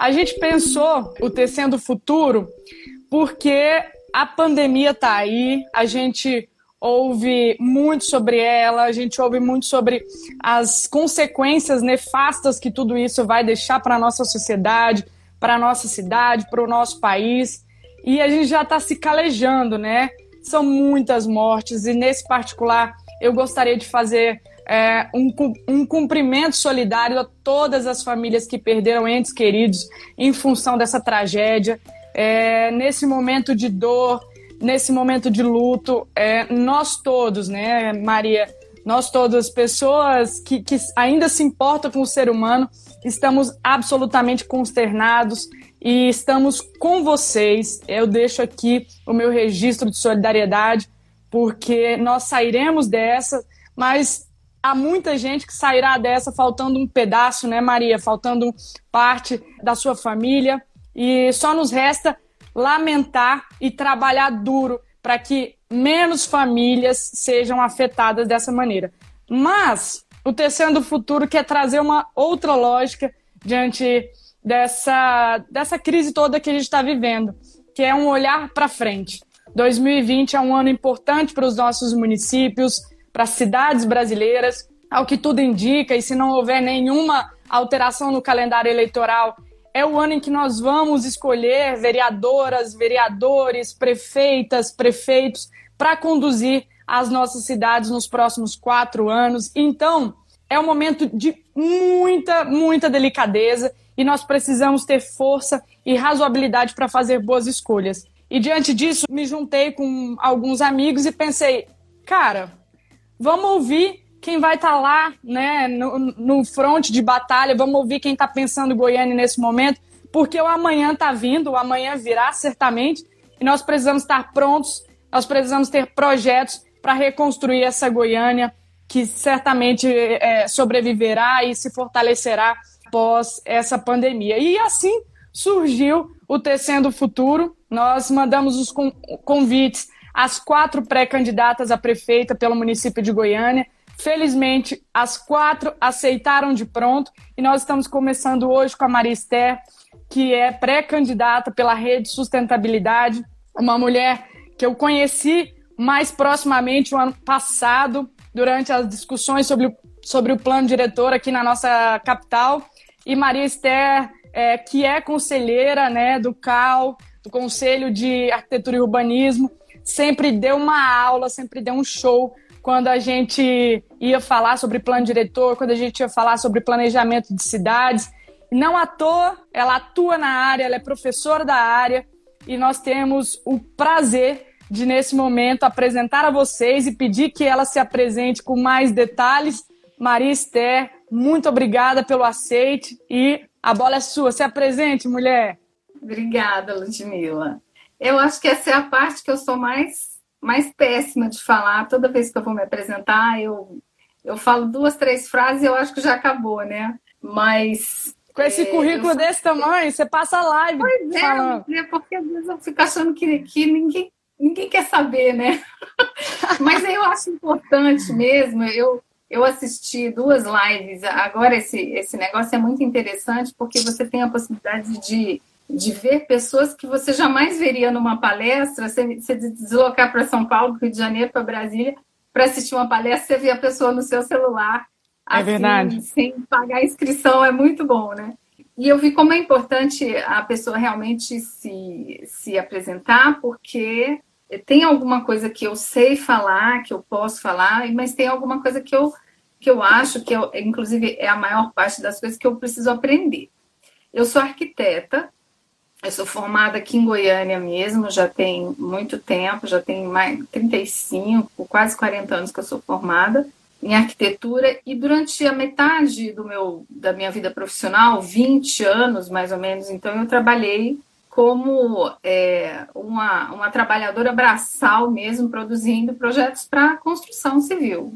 A gente pensou o Tecendo Futuro porque a pandemia está aí, a gente ouve muito sobre ela, a gente ouve muito sobre as consequências nefastas que tudo isso vai deixar para a nossa sociedade, para a nossa cidade, para o nosso país. E a gente já está se calejando, né? São muitas mortes, e nesse particular eu gostaria de fazer é, um, um cumprimento solidário a todas as famílias que perderam entes queridos em função dessa tragédia. É, nesse momento de dor, nesse momento de luto, é, nós todos, né, Maria, nós todas, pessoas que, que ainda se importam com o ser humano, estamos absolutamente consternados e estamos com vocês. Eu deixo aqui o meu registro de solidariedade, porque nós sairemos dessa, mas há muita gente que sairá dessa faltando um pedaço, né, Maria? Faltando parte da sua família. E só nos resta lamentar e trabalhar duro para que menos famílias sejam afetadas dessa maneira. Mas o Tecendo Futuro quer trazer uma outra lógica diante dessa, dessa crise toda que a gente está vivendo, que é um olhar para frente. 2020 é um ano importante para os nossos municípios, para cidades brasileiras, ao que tudo indica, e se não houver nenhuma alteração no calendário eleitoral, é o ano em que nós vamos escolher vereadoras, vereadores, prefeitas, prefeitos para conduzir as nossas cidades nos próximos quatro anos. Então, é um momento de muita, muita delicadeza e nós precisamos ter força e razoabilidade para fazer boas escolhas. E diante disso, me juntei com alguns amigos e pensei, cara, vamos ouvir quem vai estar tá lá né, no, no front de batalha, vamos ouvir quem está pensando Goiânia nesse momento, porque o amanhã está vindo, o amanhã virá certamente, e nós precisamos estar prontos, nós precisamos ter projetos para reconstruir essa Goiânia, que certamente é, sobreviverá e se fortalecerá após essa pandemia. E assim surgiu o Tecendo Futuro. Nós mandamos os convites às quatro pré-candidatas a prefeita pelo município de Goiânia. Felizmente, as quatro aceitaram de pronto e nós estamos começando hoje com a Maria Esther, que é pré-candidata pela Rede Sustentabilidade, uma mulher que eu conheci mais proximamente o ano passado, durante as discussões sobre o, sobre o plano diretor aqui na nossa capital. E Maria Esther, é, que é conselheira né, do CAL, do Conselho de Arquitetura e Urbanismo, sempre deu uma aula, sempre deu um show quando a gente ia falar sobre plano diretor, quando a gente ia falar sobre planejamento de cidades. Não à toa, ela atua na área, ela é professora da área e nós temos o prazer de, nesse momento, apresentar a vocês e pedir que ela se apresente com mais detalhes. Maria Esther, muito obrigada pelo aceite e a bola é sua. Se apresente, mulher. Obrigada, Ludmila. Eu acho que essa é a parte que eu sou mais mais péssima de falar. Toda vez que eu vou me apresentar, eu, eu falo duas, três frases e eu acho que já acabou, né? Mas. Com esse é, currículo desse tamanho, você passa a live. Pois é, falando. é, porque às vezes eu fico achando que, que ninguém, ninguém quer saber, né? Mas eu acho importante mesmo. Eu, eu assisti duas lives. Agora, esse, esse negócio é muito interessante porque você tem a possibilidade de de ver pessoas que você jamais veria numa palestra, você, você deslocar para São Paulo, Rio de Janeiro, para Brasília, para assistir uma palestra, você vê a pessoa no seu celular, é assim, verdade. sem pagar a inscrição, é muito bom, né? E eu vi como é importante a pessoa realmente se, se apresentar, porque tem alguma coisa que eu sei falar, que eu posso falar, mas tem alguma coisa que eu, que eu acho que, eu, inclusive, é a maior parte das coisas que eu preciso aprender. Eu sou arquiteta, eu sou formada aqui em Goiânia mesmo, já tem muito tempo, já tem mais 35, quase 40 anos que eu sou formada em arquitetura e durante a metade do meu da minha vida profissional, 20 anos mais ou menos, então eu trabalhei como é, uma, uma trabalhadora braçal mesmo, produzindo projetos para construção civil.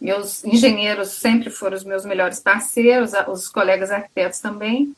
Meus engenheiros sempre foram os meus melhores parceiros, os colegas arquitetos também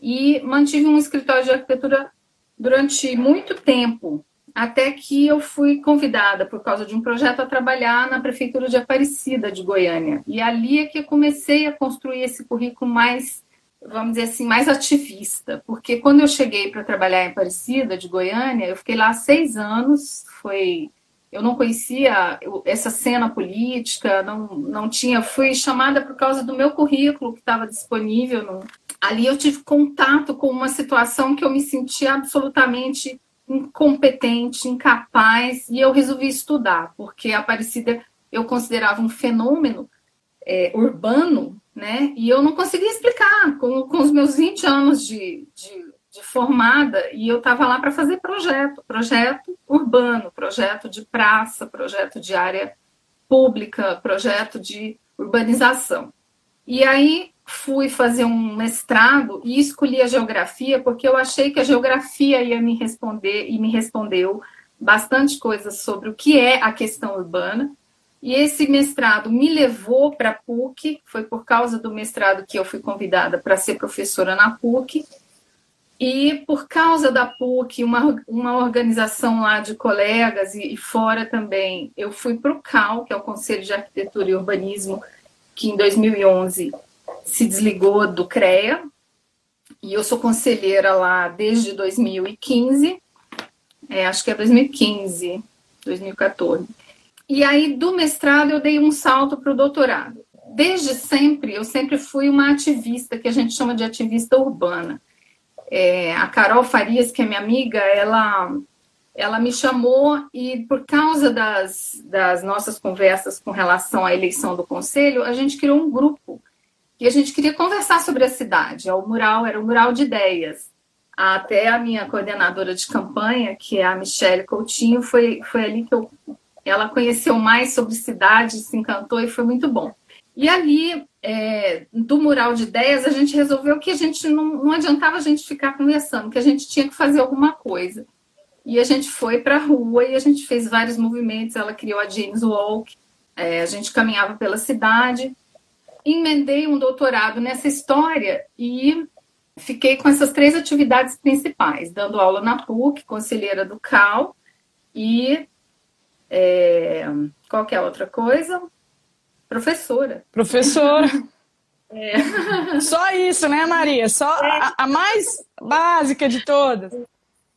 e mantive um escritório de arquitetura durante muito tempo, até que eu fui convidada por causa de um projeto a trabalhar na prefeitura de Aparecida de Goiânia. E ali é que eu comecei a construir esse currículo mais vamos dizer assim, mais ativista, porque quando eu cheguei para trabalhar em Aparecida, de Goiânia, eu fiquei lá seis anos, foi eu não conhecia essa cena política, não, não tinha, fui chamada por causa do meu currículo que estava disponível. No, ali eu tive contato com uma situação que eu me sentia absolutamente incompetente, incapaz, e eu resolvi estudar, porque a Aparecida eu considerava um fenômeno é, urbano, né? E eu não conseguia explicar com, com os meus 20 anos de, de de formada e eu estava lá para fazer projeto, projeto urbano, projeto de praça, projeto de área pública, projeto de urbanização. E aí fui fazer um mestrado e escolhi a geografia porque eu achei que a geografia ia me responder e me respondeu bastante coisas sobre o que é a questão urbana. E esse mestrado me levou para a PUC, foi por causa do mestrado que eu fui convidada para ser professora na PUC, e por causa da PUC, uma, uma organização lá de colegas e, e fora também, eu fui para o CAL, que é o Conselho de Arquitetura e Urbanismo, que em 2011 se desligou do CREA, e eu sou conselheira lá desde 2015, é, acho que é 2015, 2014. E aí, do mestrado, eu dei um salto para o doutorado. Desde sempre, eu sempre fui uma ativista, que a gente chama de ativista urbana. É, a Carol Farias, que é minha amiga, ela, ela me chamou e por causa das, das nossas conversas com relação à eleição do conselho, a gente criou um grupo e a gente queria conversar sobre a cidade. O mural era um mural de ideias. Até a minha coordenadora de campanha, que é a Michelle Coutinho, foi, foi ali que eu, ela conheceu mais sobre cidade, se encantou e foi muito bom. E ali, é, do mural de ideias, a gente resolveu que a gente não, não adiantava a gente ficar conversando, que a gente tinha que fazer alguma coisa. E a gente foi para a rua e a gente fez vários movimentos. Ela criou a James Walk, é, a gente caminhava pela cidade. Emendei um doutorado nessa história e fiquei com essas três atividades principais: dando aula na PUC, conselheira do CAL e. É, qualquer outra coisa? Professora. Professora. É. Só isso, né, Maria? Só é. a, a, mais básica de todas.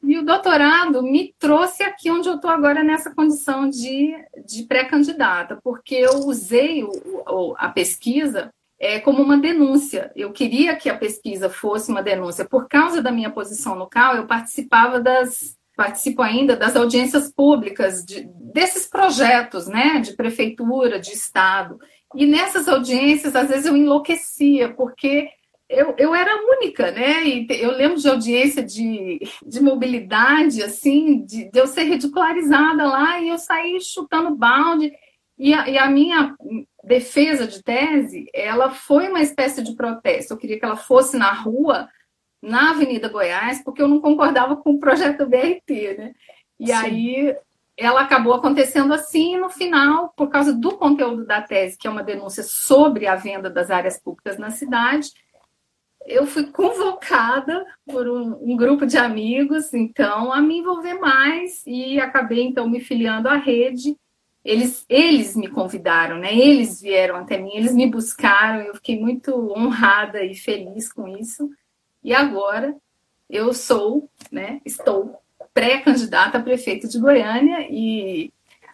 E o doutorado me trouxe aqui onde eu estou agora nessa condição de, de pré-candidata, porque eu usei o, o, a pesquisa é, como uma denúncia. Eu queria que a pesquisa fosse uma denúncia. Por causa da minha posição no CAL, eu participava das, participo ainda das audiências públicas de, desses projetos, né, de prefeitura, de estado. E nessas audiências, às vezes eu enlouquecia, porque eu, eu era única, né? E eu lembro de audiência de, de mobilidade, assim, de, de eu ser ridicularizada lá e eu saí chutando balde. E a, e a, minha defesa de tese, ela foi uma espécie de protesto. Eu queria que ela fosse na rua na Avenida Goiás, porque eu não concordava com o projeto do BRT, né? E Sim. aí ela acabou acontecendo assim, e no final, por causa do conteúdo da tese, que é uma denúncia sobre a venda das áreas públicas na cidade, eu fui convocada por um, um, grupo de amigos, então, a me envolver mais e acabei, então, me filiando à rede. Eles, eles me convidaram, né? Eles vieram até mim, eles me buscaram, eu fiquei muito honrada e feliz com isso. E agora eu sou, né, estou pré-candidata a prefeito de Goiânia e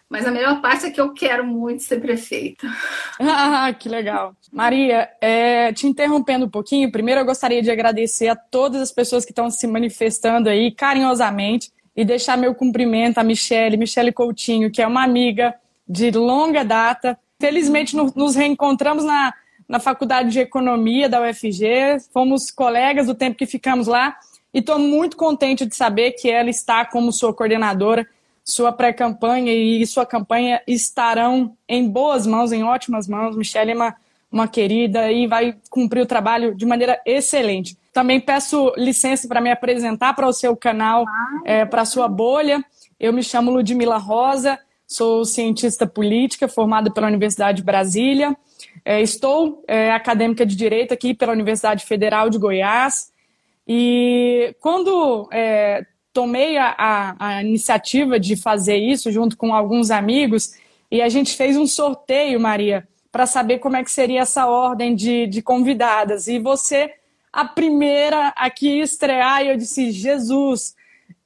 mas a melhor parte é que eu quero muito ser prefeita. Ah, que legal. Maria, é, te interrompendo um pouquinho, primeiro eu gostaria de agradecer a todas as pessoas que estão se manifestando aí carinhosamente e deixar meu cumprimento a Michele, Michele Coutinho, que é uma amiga de longa data. Felizmente nos reencontramos na, na Faculdade de Economia da UFG, fomos colegas do tempo que ficamos lá e estou muito contente de saber que ela está como sua coordenadora, sua pré-campanha e sua campanha estarão em boas mãos, em ótimas mãos. Michelle é uma, uma querida e vai cumprir o trabalho de maneira excelente. Também peço licença para me apresentar para o seu canal, é, para a sua bolha. Eu me chamo Ludmila Rosa, sou cientista política formada pela Universidade de Brasília. É, estou é, acadêmica de Direito aqui pela Universidade Federal de Goiás. E quando é, tomei a, a, a, iniciativa de fazer isso junto com alguns amigos, e a gente fez um sorteio, Maria, para saber como é que seria essa ordem de, de convidadas. E você a primeira aqui estrear e eu disse, Jesus.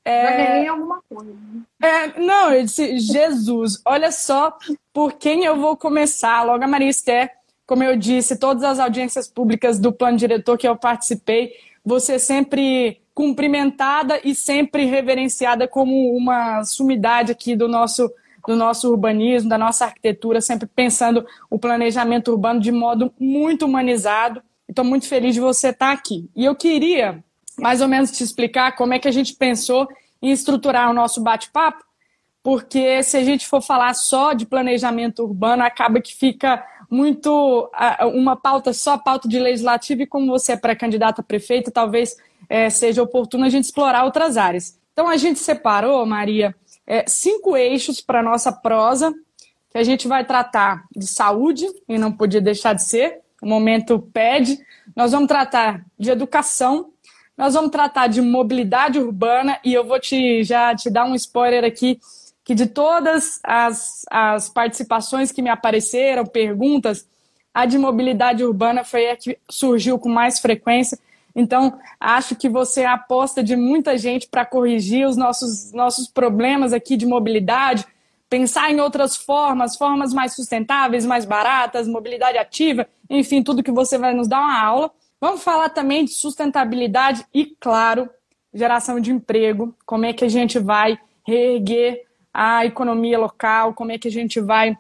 É... Já ganhei alguma coisa. É, não, eu disse, Jesus, olha só por quem eu vou começar. Logo a Maria Esther, como eu disse, todas as audiências públicas do plano diretor que eu participei, você sempre cumprimentada e sempre reverenciada como uma sumidade aqui do nosso do nosso urbanismo, da nossa arquitetura, sempre pensando o planejamento urbano de modo muito humanizado. Estou muito feliz de você estar aqui. E eu queria mais ou menos te explicar como é que a gente pensou em estruturar o nosso bate-papo, porque se a gente for falar só de planejamento urbano, acaba que fica muito uma pauta só pauta de legislativo e como você é pré-candidata a prefeita, talvez é, seja oportuno a gente explorar outras áreas. Então a gente separou, Maria, é, cinco eixos para nossa prosa, que a gente vai tratar de saúde, e não podia deixar de ser, o momento pede. Nós vamos tratar de educação, nós vamos tratar de mobilidade urbana, e eu vou te já te dar um spoiler aqui, que de todas as, as participações que me apareceram, perguntas, a de mobilidade urbana foi a que surgiu com mais frequência, então, acho que você é a aposta de muita gente para corrigir os nossos, nossos problemas aqui de mobilidade, pensar em outras formas, formas mais sustentáveis, mais baratas, mobilidade ativa, enfim, tudo que você vai nos dar uma aula. Vamos falar também de sustentabilidade e, claro, geração de emprego, como é que a gente vai reerguer a economia local, como é que a gente vai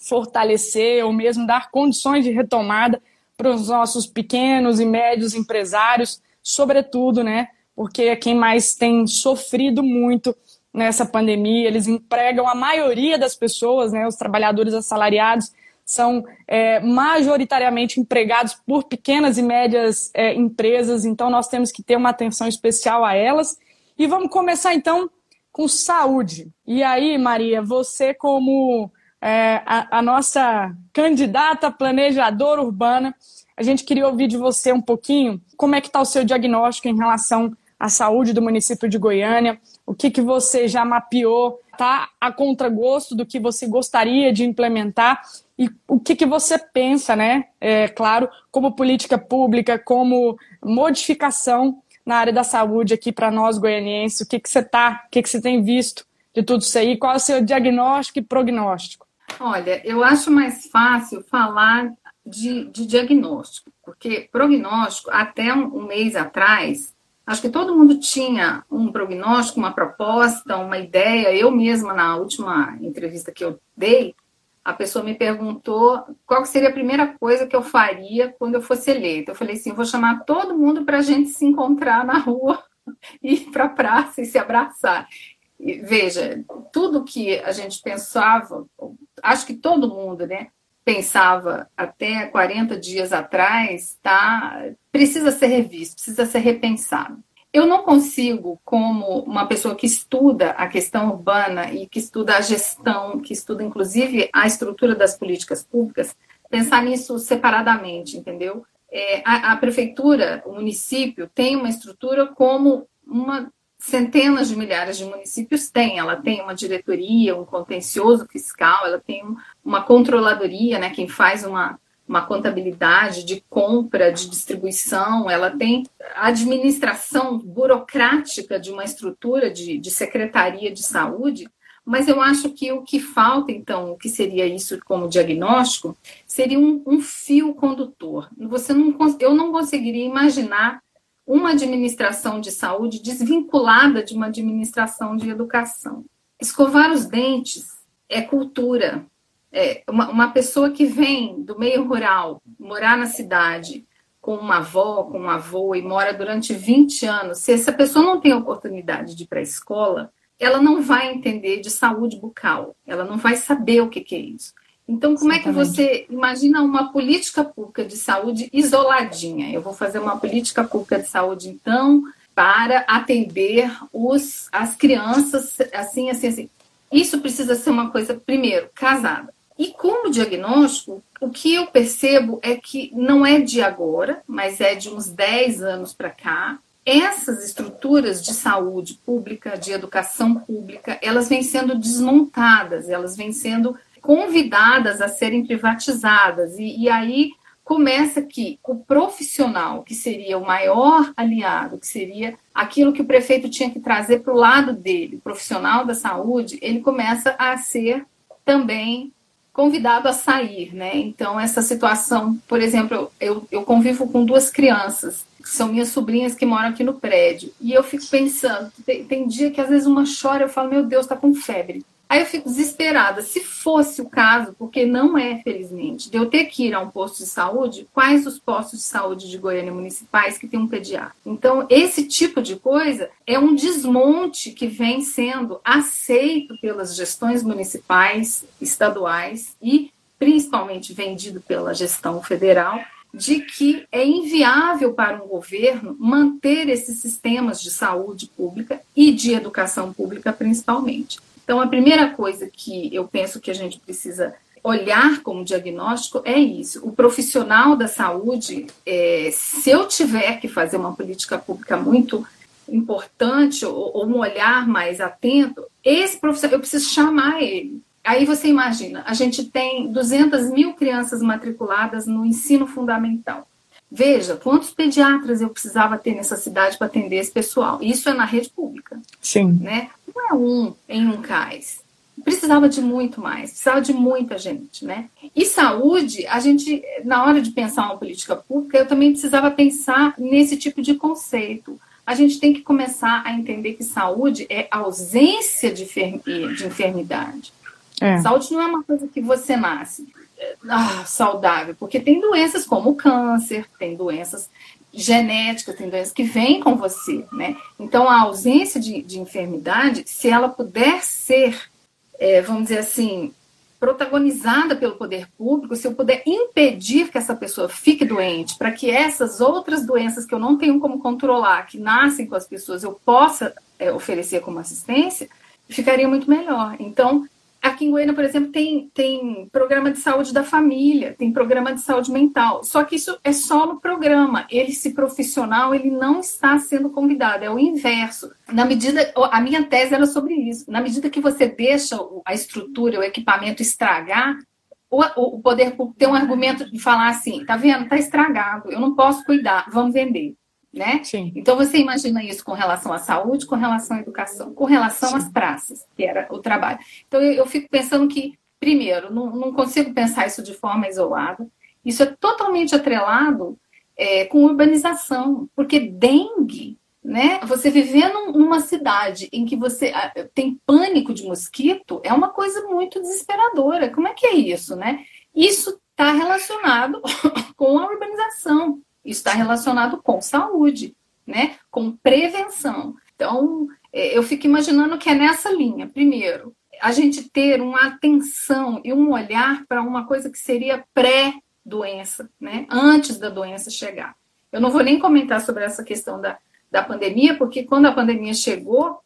fortalecer ou mesmo dar condições de retomada para os nossos pequenos e médios empresários, sobretudo, né? Porque é quem mais tem sofrido muito nessa pandemia. Eles empregam a maioria das pessoas, né? Os trabalhadores assalariados são é, majoritariamente empregados por pequenas e médias é, empresas, então nós temos que ter uma atenção especial a elas. E vamos começar então com saúde. E aí, Maria, você como é, a, a, nossa candidata planejadora urbana. A gente queria ouvir de você um pouquinho como é que está o seu diagnóstico em relação à saúde do município de Goiânia, o que, que você já mapeou, está a contragosto do que você gostaria de implementar e o que, que você pensa, né? É, claro, como política pública, como modificação na área da saúde aqui para nós goianienses, o que, que você tá, o que, que você tem visto de tudo isso aí, qual é o seu diagnóstico e prognóstico? Olha, eu acho mais fácil falar de, de diagnóstico, porque prognóstico, até um, um mês atrás, acho que todo mundo tinha um prognóstico, uma proposta, uma ideia. Eu mesma, na última entrevista que eu dei, a pessoa me perguntou qual seria a primeira coisa que eu faria quando eu fosse eleita. Eu falei assim: eu vou chamar todo mundo para a gente se encontrar na rua, ir para a praça e se abraçar. E, veja, tudo que a gente pensava, acho que todo mundo, né, pensava até 40 dias atrás, tá, precisa ser revisto, precisa ser repensado. Eu não consigo, como uma pessoa que estuda a questão urbana e que estuda a gestão, que estuda inclusive a estrutura das políticas públicas, pensar nisso separadamente, entendeu? É, a, a prefeitura, o município, tem uma estrutura como uma centenas de milhares de municípios têm. Ela tem uma diretoria, um contencioso fiscal, ela tem uma controladoria, né, quem faz uma, uma contabilidade de compra, de distribuição, ela tem administração burocrática de uma estrutura de, de secretaria de saúde. Mas eu acho que o que falta, então, o que seria isso como diagnóstico, seria um, um fio condutor. Você não, eu não conseguiria imaginar uma administração de saúde desvinculada de uma administração de educação. Escovar os dentes é cultura. É uma, uma pessoa que vem do meio rural, morar na cidade, com uma avó, com um avô e mora durante 20 anos, se essa pessoa não tem oportunidade de ir para a escola, ela não vai entender de saúde bucal, ela não vai saber o que, que é isso. Então, como Exatamente. é que você imagina uma política pública de saúde isoladinha? Eu vou fazer uma política pública de saúde, então, para atender os, as crianças, assim, assim, assim. Isso precisa ser uma coisa, primeiro, casada. E como diagnóstico, o que eu percebo é que não é de agora, mas é de uns 10 anos para cá, essas estruturas de saúde pública, de educação pública, elas vêm sendo desmontadas, elas vêm sendo convidadas a serem privatizadas. E, e aí começa que o profissional, que seria o maior aliado, que seria aquilo que o prefeito tinha que trazer para o lado dele, o profissional da saúde, ele começa a ser também convidado a sair, né? Então, essa situação, por exemplo, eu, eu convivo com duas crianças, que são minhas sobrinhas que moram aqui no prédio, e eu fico pensando, tem, tem dia que às vezes uma chora, eu falo, meu Deus, tá com febre. Aí eu fico desesperada. Se fosse o caso, porque não é, felizmente, de eu ter que ir a um posto de saúde, quais os postos de saúde de Goiânia municipais que tem um pediatra? Então, esse tipo de coisa é um desmonte que vem sendo aceito pelas gestões municipais, estaduais e principalmente vendido pela gestão federal, de que é inviável para um governo manter esses sistemas de saúde pública e de educação pública, principalmente. Então, a primeira coisa que eu penso que a gente precisa olhar como diagnóstico é isso. O profissional da saúde, é, se eu tiver que fazer uma política pública muito importante ou, ou um olhar mais atento, esse profissional, eu preciso chamar ele. Aí você imagina, a gente tem 200 mil crianças matriculadas no ensino fundamental. Veja quantos pediatras eu precisava ter nessa cidade para atender esse pessoal. Isso é na rede pública. Sim. Né? Não é um em um cais. Precisava de muito mais, precisava de muita gente, né? E saúde, a gente, na hora de pensar uma política pública, eu também precisava pensar nesse tipo de conceito. A gente tem que começar a entender que saúde é ausência de, de enfermidade. É. Saúde não é uma coisa que você nasce ah, saudável, porque tem doenças como câncer, tem doenças genéticas, tem doenças que vêm com você, né? Então, a ausência de, de enfermidade, se ela puder ser, é, vamos dizer assim, protagonizada pelo poder público, se eu puder impedir que essa pessoa fique doente, para que essas outras doenças que eu não tenho como controlar, que nascem com as pessoas, eu possa é, oferecer como assistência, ficaria muito melhor. Então, Aqui em Goiânia, por exemplo, tem, tem programa de saúde da família, tem programa de saúde mental. Só que isso é só no programa. Ele, se profissional, ele não está sendo convidado. É o inverso. Na medida, a minha tese era sobre isso. Na medida que você deixa a estrutura, o equipamento estragar, o, o poder público tem um argumento de falar assim: tá vendo? Tá estragado. Eu não posso cuidar. Vamos vender né? Sim. Então você imagina isso com relação à saúde, com relação à educação, com relação Sim. às praças, que era o trabalho. Então eu, eu fico pensando que, primeiro, não, não, consigo pensar isso de forma isolada. Isso é totalmente atrelado é, com urbanização, porque dengue, né? Você vivendo numa cidade em que você ah, tem pânico de mosquito é uma coisa muito desesperadora. Como é que é isso, né? Isso está relacionado com a urbanização. Isso está relacionado com saúde, né? Com prevenção. Então, é, eu fico imaginando que é nessa linha. Primeiro, a gente ter uma atenção e um olhar para uma coisa que seria pré-doença, né? Antes da doença chegar. Eu não vou nem comentar sobre essa questão da, da pandemia, porque quando a pandemia chegou,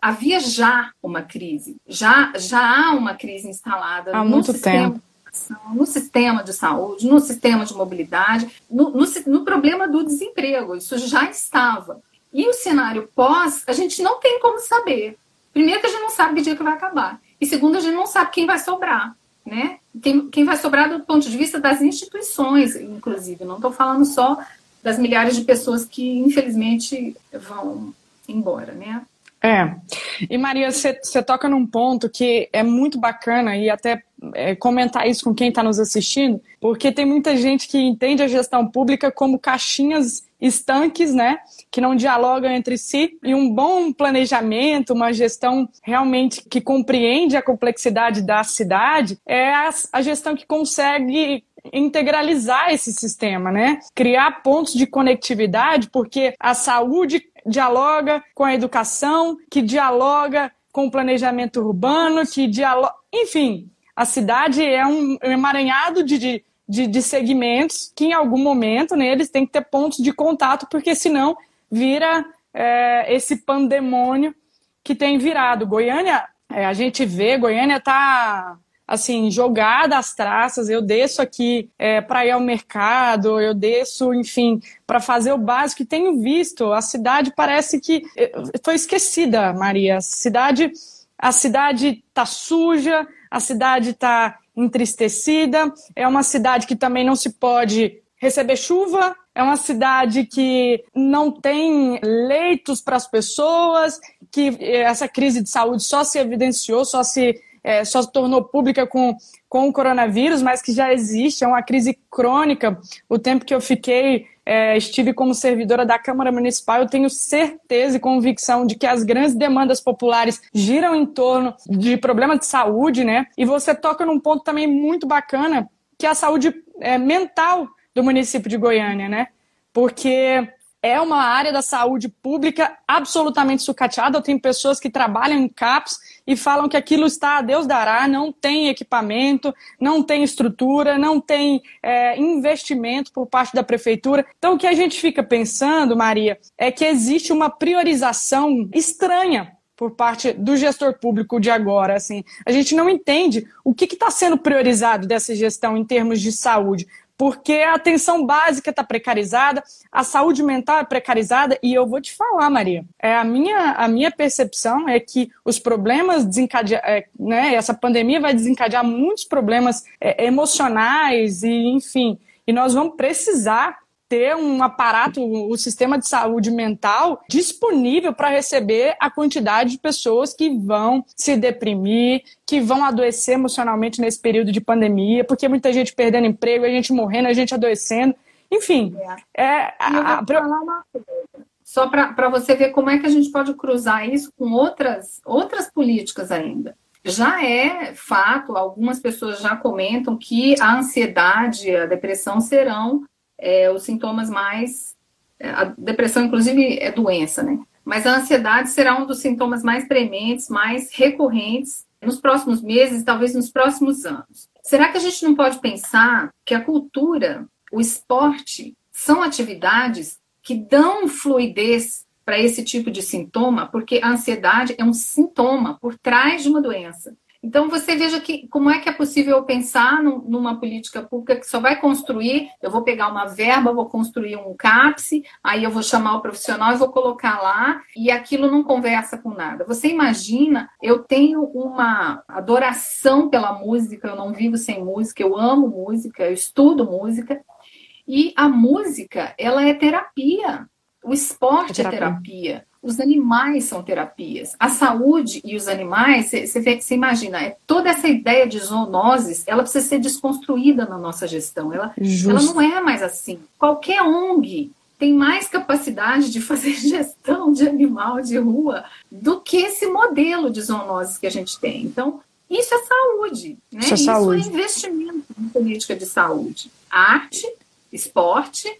havia já uma crise, já, já há uma crise instalada há muito sistema, tempo no sistema de saúde, no sistema de mobilidade, no, no, no problema do desemprego. Isso já estava. E o cenário pós, a gente não tem como saber. Primeiro que a gente não sabe que dia que vai acabar. E segundo, a gente não sabe quem vai sobrar. Né? Quem, quem vai sobrar do ponto de vista das instituições, inclusive. Não estou falando só das milhares de pessoas que, infelizmente, vão embora. Né? É. E Maria, você toca num ponto que é muito bacana e até é, comentar isso com quem está nos assistindo, porque tem muita gente que entende a gestão pública como caixinhas estanques, né, que não dialogam entre si, e um bom planejamento, uma gestão realmente que compreende a complexidade da cidade, é a, a gestão que consegue integralizar esse sistema, né? Criar pontos de conectividade, porque a saúde dialoga com a educação, que dialoga com o planejamento urbano, que dialoga. Enfim, a cidade é um emaranhado de, de, de, segmentos que, em algum momento, né, eles têm que ter pontos de contato, porque senão vira é, esse pandemônio que tem virado. Goiânia, é, a gente vê, Goiânia está assim, jogada às traças, eu desço aqui é, para ir ao mercado, eu desço, enfim, para fazer o básico e tenho visto, a cidade parece que é, foi esquecida, Maria. A cidade, a cidade tá suja, a cidade tá entristecida, é uma cidade que também não se pode receber chuva, é uma cidade que não tem leitos para as pessoas, que essa crise de saúde só se evidenciou, só se é, só se tornou pública com, com o coronavírus, mas que já existe, é uma crise crônica. O tempo que eu fiquei, é, estive como servidora da Câmara Municipal, eu tenho certeza e convicção de que as grandes demandas populares giram em torno de problemas de saúde, né? E você toca num ponto também muito bacana, que é a saúde é, mental do município de Goiânia, né? Porque é uma área da saúde pública absolutamente sucateada. Eu tenho pessoas que trabalham em CAPS e falam que aquilo está a Deus dará, não tem equipamento, não tem estrutura, não tem é, investimento por parte da prefeitura. Então, o que a gente fica pensando, Maria, é que existe uma priorização estranha por parte do gestor público de agora. Assim, a gente não entende o que está sendo priorizado dessa gestão em termos de saúde porque a atenção básica está precarizada, a saúde mental é precarizada, e eu vou te falar, Maria, é, a, minha, a minha percepção é que os problemas desencadear, é, né, essa pandemia vai desencadear muitos problemas é, emocionais e, enfim, e nós vamos precisar ter um aparato, o sistema de saúde mental disponível para receber a quantidade de pessoas que vão se deprimir, que vão adoecer emocionalmente nesse período de pandemia, porque muita gente perdendo emprego, a gente morrendo, a gente adoecendo. Enfim, é. é a, a... Só para você ver como é que a gente pode cruzar isso com outras, outras políticas ainda. Já é fato, algumas pessoas já comentam que a ansiedade, a depressão serão é, os sintomas mais. É, a depressão, inclusive, é doença, né? Mas a ansiedade será um dos sintomas mais prementes, mais recorrentes nos próximos meses, talvez nos próximos anos. Será que a gente não pode pensar que a cultura, o esporte, são atividades que dão fluidez para esse tipo de sintoma, porque a ansiedade é um sintoma por trás de uma doença. Então, você veja que como é que é possível pensar num, numa política pública que só vai construir, eu vou pegar uma verba, vou construir um CAPSE, aí eu vou chamar o profissional e vou colocar lá, e aquilo não conversa com nada. Você imagina, eu tenho uma adoração pela música, eu não vivo sem música, eu amo música, eu estudo música, e a música, ela é terapia. O esporte é terapia. É terapia os animais são terapias. A saúde e os animais, você imagina, é toda essa ideia de zoonoses, ela precisa ser desconstruída na nossa gestão. Ela, ela não é mais assim. Qualquer ONG tem mais capacidade de fazer gestão de animal de rua do que esse modelo de zoonoses que a gente tem. Então, isso é saúde, né? Isso é, saúde. Isso é investimento em política de saúde. Arte, esporte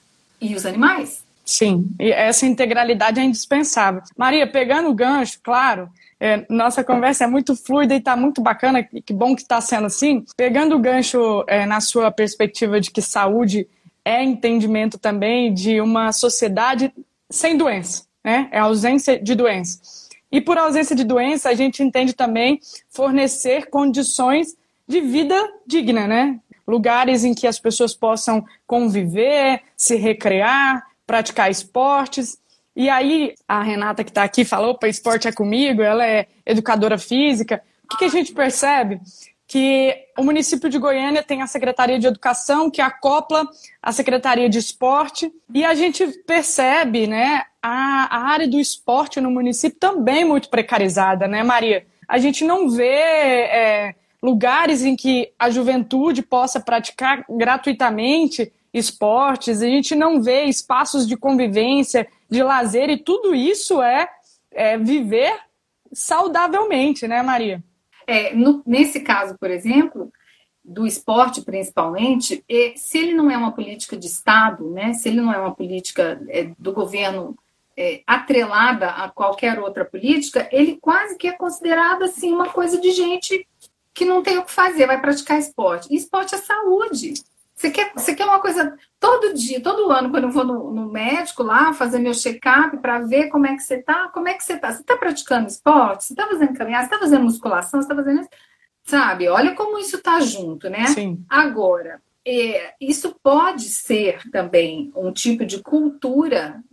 e os animais. Sim, e essa integralidade é indispensável. Maria, pegando o gancho, claro, é, nossa conversa é muito fluida e está muito bacana, que bom que está sendo assim. Pegando o gancho é, na sua perspectiva de que saúde é entendimento também de uma sociedade sem doença, né? É ausência de doença. E por ausência de doença, a gente entende também fornecer condições de vida digna, né? Lugares em que as pessoas possam conviver, se recrear, praticar esportes. E aí, a Renata que está aqui falou, opa, esporte é comigo, ela é educadora física. O que, que a gente percebe? Que o município de Goiânia tem a Secretaria de Educação, que acopla a Secretaria de Esporte, e a gente percebe né, a, a área do esporte no município também muito precarizada, né, Maria? A gente não vê é, lugares em que a juventude possa praticar gratuitamente esportes, a gente não vê espaços de convivência, de lazer, e tudo isso é, é viver saudavelmente, né, Maria? É, no, nesse caso, por exemplo, do esporte principalmente, se ele não é uma política de Estado, né, se ele não é uma política é, do governo é, atrelada a qualquer outra política, ele quase que é considerado assim uma coisa de gente que não tem o que fazer, vai praticar esporte. E esporte é saúde. Você quer, você quer uma coisa todo dia, todo ano, quando eu vou no, no médico lá fazer meu check-up para ver como é que você está, como é que você está? Você está praticando esporte? Você está fazendo caminhada? Você está fazendo musculação? Você está fazendo isso? Sabe? Olha como isso está junto, né? Sim. Agora, é, isso pode ser também um tipo de cultura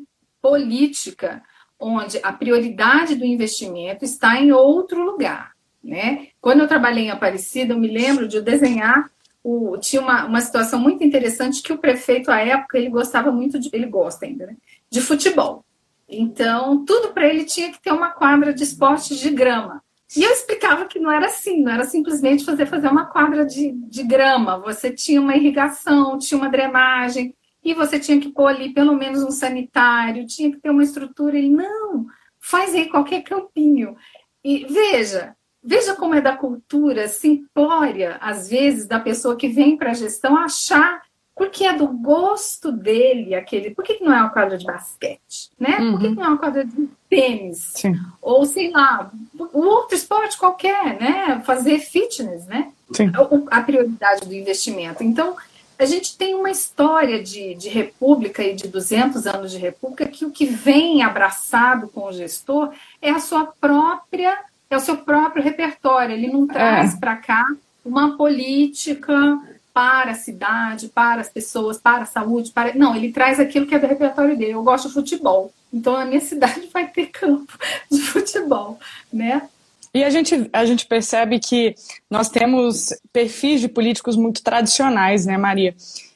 política onde a prioridade do investimento está em outro lugar. né? Quando eu trabalhei em Aparecida, eu me lembro de desenhar o, tinha uma, uma situação muito interessante que o prefeito à época ele gostava muito de, ele gosta ainda, né, de futebol. Então tudo para ele tinha que ter uma quadra de esporte de grama. E eu explicava que não era assim, não era simplesmente fazer fazer uma quadra de, de grama. Você tinha uma irrigação, tinha uma drenagem, e você tinha que pôr ali pelo menos um sanitário, tinha que ter uma estrutura. Ele, não, faz aí qualquer campinho. E veja, veja como é da cultura simplória, às vezes, da pessoa que vem para a gestão achar porque é do gosto dele aquele. Por que, não é uma quadra de basquete? Né? Uhum. Por que, que, não é uma quadra de tênis? Sim. Ou sei lá, um outro esporte qualquer, né? Fazer fitness, né? Sim. A, a prioridade do investimento. Então, a gente tem uma história de, de república e de 200 anos de república que o que vem abraçado com o gestor é a sua própria, é o seu próprio repertório. Ele não traz é. para cá uma política para a cidade, para as pessoas, para a saúde, para. Não, ele traz aquilo que é do repertório dele. Eu gosto de futebol. Então a minha cidade vai ter campo de futebol, né? E a gente, a gente percebe que nós temos perfis de políticos muito tradicionais, né, Maria?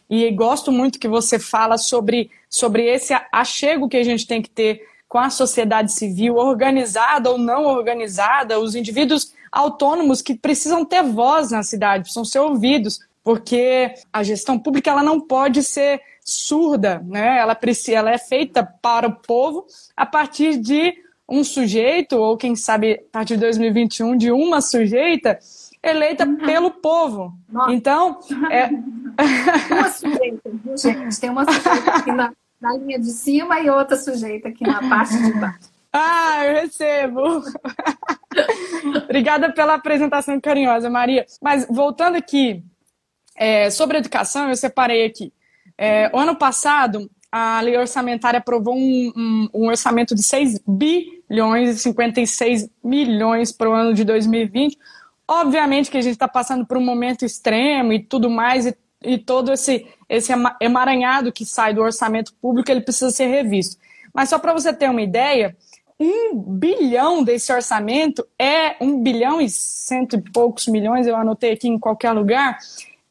E gosto muito que você fala sobre, sobre esse achego que a gente tem que ter com a sociedade civil, organizada ou não organizada, os indivíduos autônomos que precisam ter voz na cidade, precisam ser ouvidos porque a gestão pública ela não pode ser surda, né? Ela precisa, ela é feita para o povo a partir de um sujeito ou quem sabe a partir de 2021 de uma sujeita eleita uhum. pelo povo. Nossa. Então, é... uma sujeita, viu, gente? Tem uma sujeita aqui na, na linha de cima e outra sujeita aqui na parte de baixo. Ah, eu recebo. Obrigada pela apresentação carinhosa, Maria. Mas voltando aqui é, sobre educação, eu separei aqui. É, o ano passado, a lei orçamentária aprovou um, um, um, orçamento de 6 bilhões e 56 milhões para o ano de 2020. Obviamente que a gente está passando por um momento extremo e tudo mais, e, e todo esse, esse emaranhado que sai do orçamento público, ele precisa ser revisto. Mas só para você ter uma ideia, um bilhão desse orçamento é um bilhão e cento e poucos milhões, eu anotei aqui em qualquer lugar,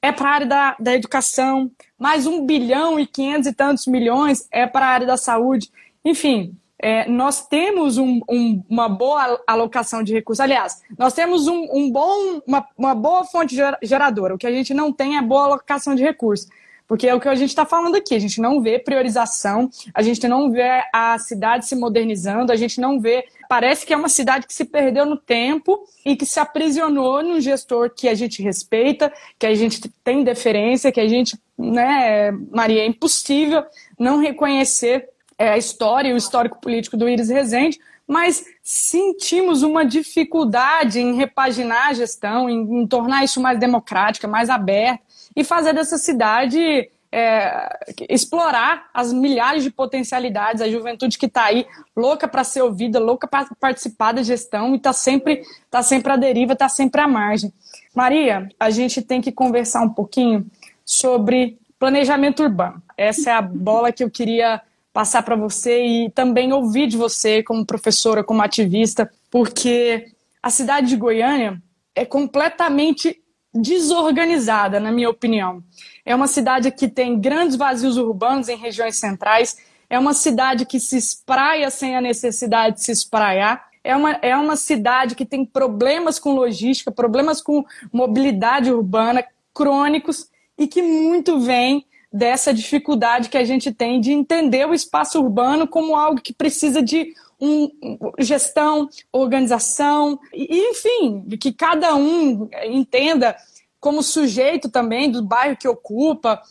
é para a área da, da educação, mais um bilhão e quinhentos e tantos milhões é para a área da saúde. Enfim, é, nós temos um, um, uma boa alocação de recursos. Aliás, nós temos um, um bom, uma, uma, boa fonte geradora. O que a gente não tem é boa alocação de recursos. Porque é o que a gente está falando aqui, a gente não vê priorização, a gente não vê a cidade se modernizando, a gente não vê. Parece que é uma cidade que se perdeu no tempo e que se aprisionou num gestor que a gente respeita, que a gente tem deferência, que a gente, né, Maria, é impossível não reconhecer é, a história e o histórico político do Iris Rezende, mas sentimos uma dificuldade em repaginar a gestão, em, em tornar isso mais democrática, mais aberta e fazer dessa cidade é, explorar as milhares de potencialidades, a juventude que está aí, louca para ser ouvida, louca para participar da gestão e está sempre, tá sempre à deriva, está sempre à margem. Maria, a gente tem que conversar um pouquinho sobre planejamento urbano. Essa é a bola que eu queria passar para você e também ouvir de você como professora, como ativista, porque a cidade de Goiânia é completamente desorganizada, na minha opinião. É uma cidade que tem grandes vazios urbanos em regiões centrais, é uma cidade que se espraia sem a necessidade de se espraiar, é uma, é uma cidade que tem problemas com logística, problemas com mobilidade urbana crônicos e que muito vem dessa dificuldade que a gente tem de entender o espaço urbano como algo que precisa de um, gestão, organização, e, enfim, que cada um entenda como sujeito também do bairro que ocupa.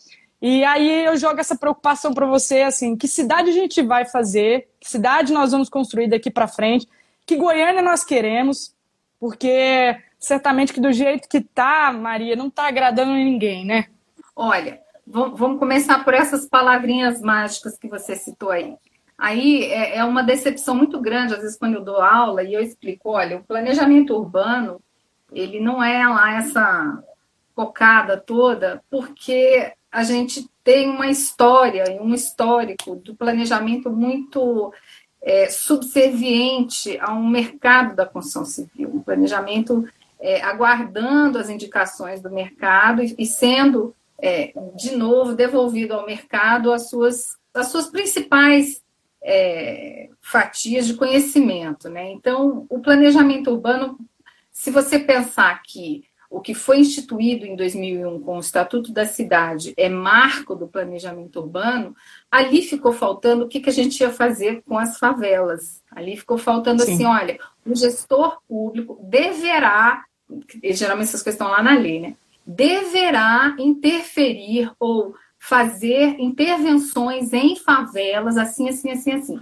E aí eu jogo essa preocupação para você, assim, que cidade a gente vai fazer, que cidade nós vamos construir daqui para frente, que Goiânia nós queremos, porque certamente que do jeito que tá, Maria, não tá agradando ninguém, né? Olha, Vamos começar por essas palavrinhas mágicas que você citou aí. Aí é, é uma decepção muito grande, às vezes, quando eu dou aula e eu explico: olha, o planejamento urbano, ele não é lá essa cocada toda, porque a gente tem uma história e um histórico do planejamento muito é, subserviente a um mercado da construção civil, um planejamento é, aguardando as indicações do mercado e, e sendo, é, de novo, devolvido ao mercado as suas, as suas principais é, fatias de conhecimento. Né? Então, o planejamento urbano, se você pensar que o que foi instituído em 2001 com o Estatuto da Cidade é marco do planejamento urbano, ali ficou faltando o que, que a gente ia fazer com as favelas. Ali ficou faltando Sim. assim, olha, o gestor público deverá, geralmente essas coisas estão lá na lei, né? Deverá interferir ou fazer intervenções em favelas, assim, assim, assim, assim.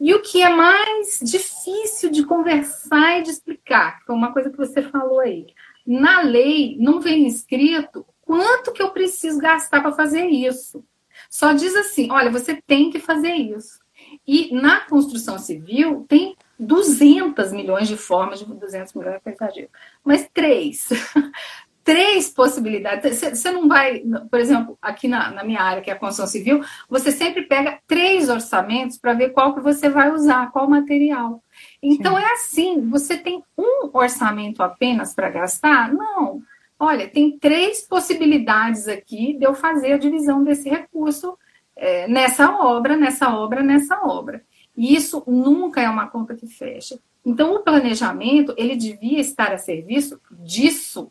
E o que é mais difícil de conversar e de explicar, que é uma coisa que você falou aí, na lei não vem escrito quanto que eu preciso gastar para fazer isso. Só diz assim: olha, você tem que fazer isso. E na construção civil tem 200 milhões de formas, de 200 milhões é exagero, mas três. três possibilidades. Você não vai, por exemplo, aqui na, na, minha área, que é a construção civil, você sempre pega três orçamentos para ver qual que você vai usar, qual material. Então Sim. é assim, você tem um orçamento apenas para gastar? Não. Olha, tem três possibilidades aqui de eu fazer a divisão desse recurso é, nessa obra, nessa obra, nessa obra. E isso nunca é uma conta que fecha. Então, o planejamento, ele devia estar a serviço disso,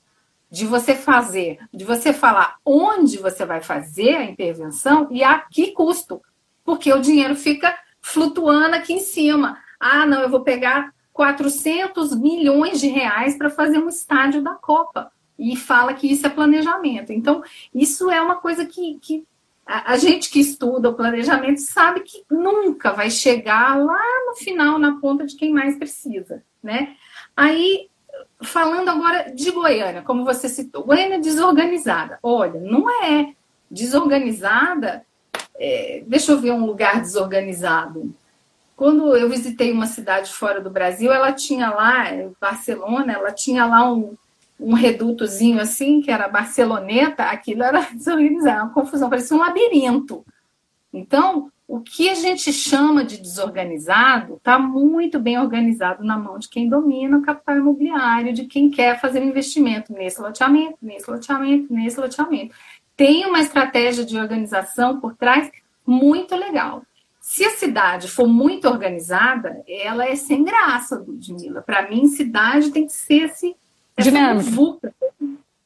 de você fazer, de você falar onde você vai fazer a intervenção e a que custo, porque o dinheiro fica flutuando aqui em cima. Ah, não, eu vou pegar 400 milhões de reais para fazer um estádio da Copa. E fala que isso é planejamento. Então, isso é uma coisa que, que a, gente que estuda o planejamento sabe que nunca vai chegar lá no final, na ponta de quem mais precisa, né? Aí, falando agora de Goiânia, como você citou, Goiânia é desorganizada. Olha, não é desorganizada. É, deixa eu ver um lugar desorganizado. Quando eu visitei uma cidade fora do Brasil, ela tinha lá, Barcelona, ela tinha lá um, um redutozinho assim, que era Barceloneta, aquilo era desorganizado, uma confusão, parecia um labirinto. Então, o que a gente chama de desorganizado está muito bem organizado na mão de quem domina o capital imobiliário, de quem quer fazer investimento nesse loteamento, nesse loteamento, nesse loteamento. Tem uma estratégia de organização por trás muito legal. Se a cidade for muito organizada, ela é sem graça, Ludmilla. Para mim, cidade tem que ser esse, dinâmica.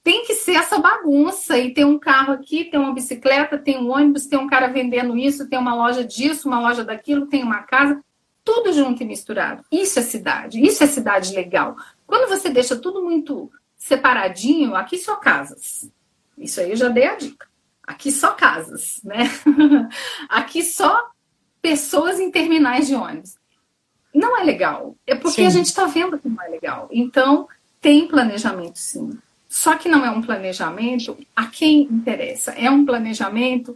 Tem que ser essa bagunça. E tem um carro aqui, tem uma bicicleta, tem um ônibus, tem um cara vendendo isso, tem uma loja disso, uma loja daquilo, tem uma casa. Tudo junto e misturado. Isso é cidade. Isso é cidade legal. Quando você deixa tudo muito separadinho, aqui só casas. Isso aí eu já dei a dica. Aqui só casas, né? aqui só pessoas em terminais de ônibus. Não é legal. É porque sim. a gente está vendo que não é legal. Então, tem planejamento, sim. Só que não é um planejamento a quem interessa. É um planejamento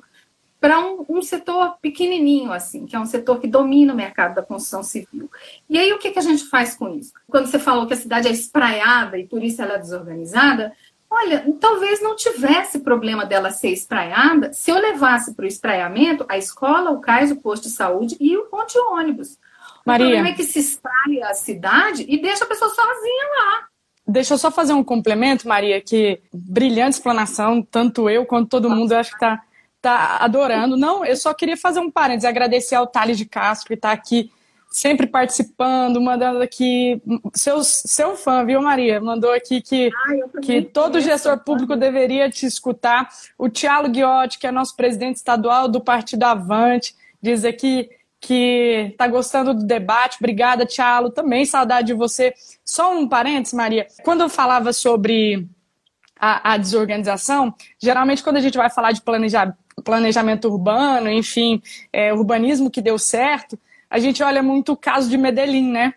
para um, um, setor pequenininho, assim, que é um setor que domina o mercado da construção civil. E aí, o que, que a gente faz com isso? Quando você falou que a cidade é espraiada e por isso ela é desorganizada, Olha, talvez não tivesse problema dela ser espraiada se eu levasse para o espraiamento a escola, o cais, o posto de saúde e o ponto de ônibus. Maria. O problema é que se espraia a cidade e deixa a pessoa sozinha lá. Deixa eu só fazer um complemento, Maria, que brilhante explanação, tanto eu quanto todo mundo, eu acho que está tá adorando. Não, eu só queria fazer um parênteses, agradecer ao Thales de Castro, que está aqui sempre participando, mandando aqui. Seu, seu fã, viu, Maria? Mandou aqui que, ah, que todo gestor público deveria te escutar. O Tiago Guiotti, que é nosso presidente estadual do Partido Avante, diz aqui que está gostando do debate. Obrigada, Tiago. Também saudade de você. Só um parênteses, Maria. Quando eu falava sobre a, a desorganização, geralmente quando a gente vai falar de planejar, planejamento urbano, enfim, é, urbanismo que deu certo, a gente olha muito o caso de Medellín, né?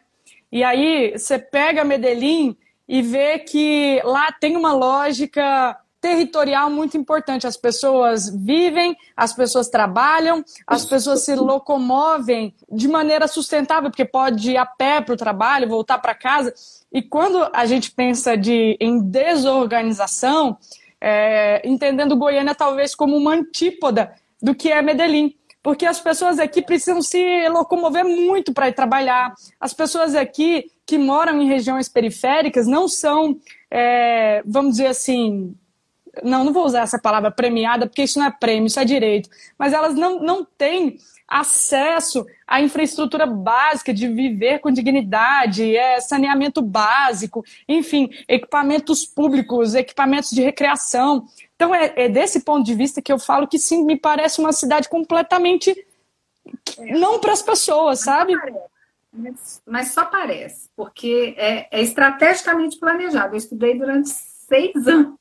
E aí você pega Medellín e vê que lá tem uma lógica territorial muito importante. As pessoas vivem, as pessoas trabalham, as pessoas se locomovem de maneira sustentável, porque pode ir a pé para o trabalho, voltar para casa. E quando a gente pensa de, em desorganização, é, entendendo Goiânia talvez como uma antípoda do que é Medellín porque as pessoas aqui precisam se locomover muito para ir trabalhar. As pessoas aqui que moram em regiões periféricas não são é, vamos dizer assim, não, não vou usar essa palavra premiada, porque isso não é prêmio, isso é direito, mas elas não, não têm acesso à infraestrutura básica de viver com dignidade, é, saneamento básico, enfim, equipamentos públicos, equipamentos de recreação. Então, é, é desse ponto de vista que eu falo que sim, me parece uma cidade completamente não para as pessoas, sabe? Mas, mas, só parece, porque é, é estrategicamente planejado. Eu estudei durante seis anos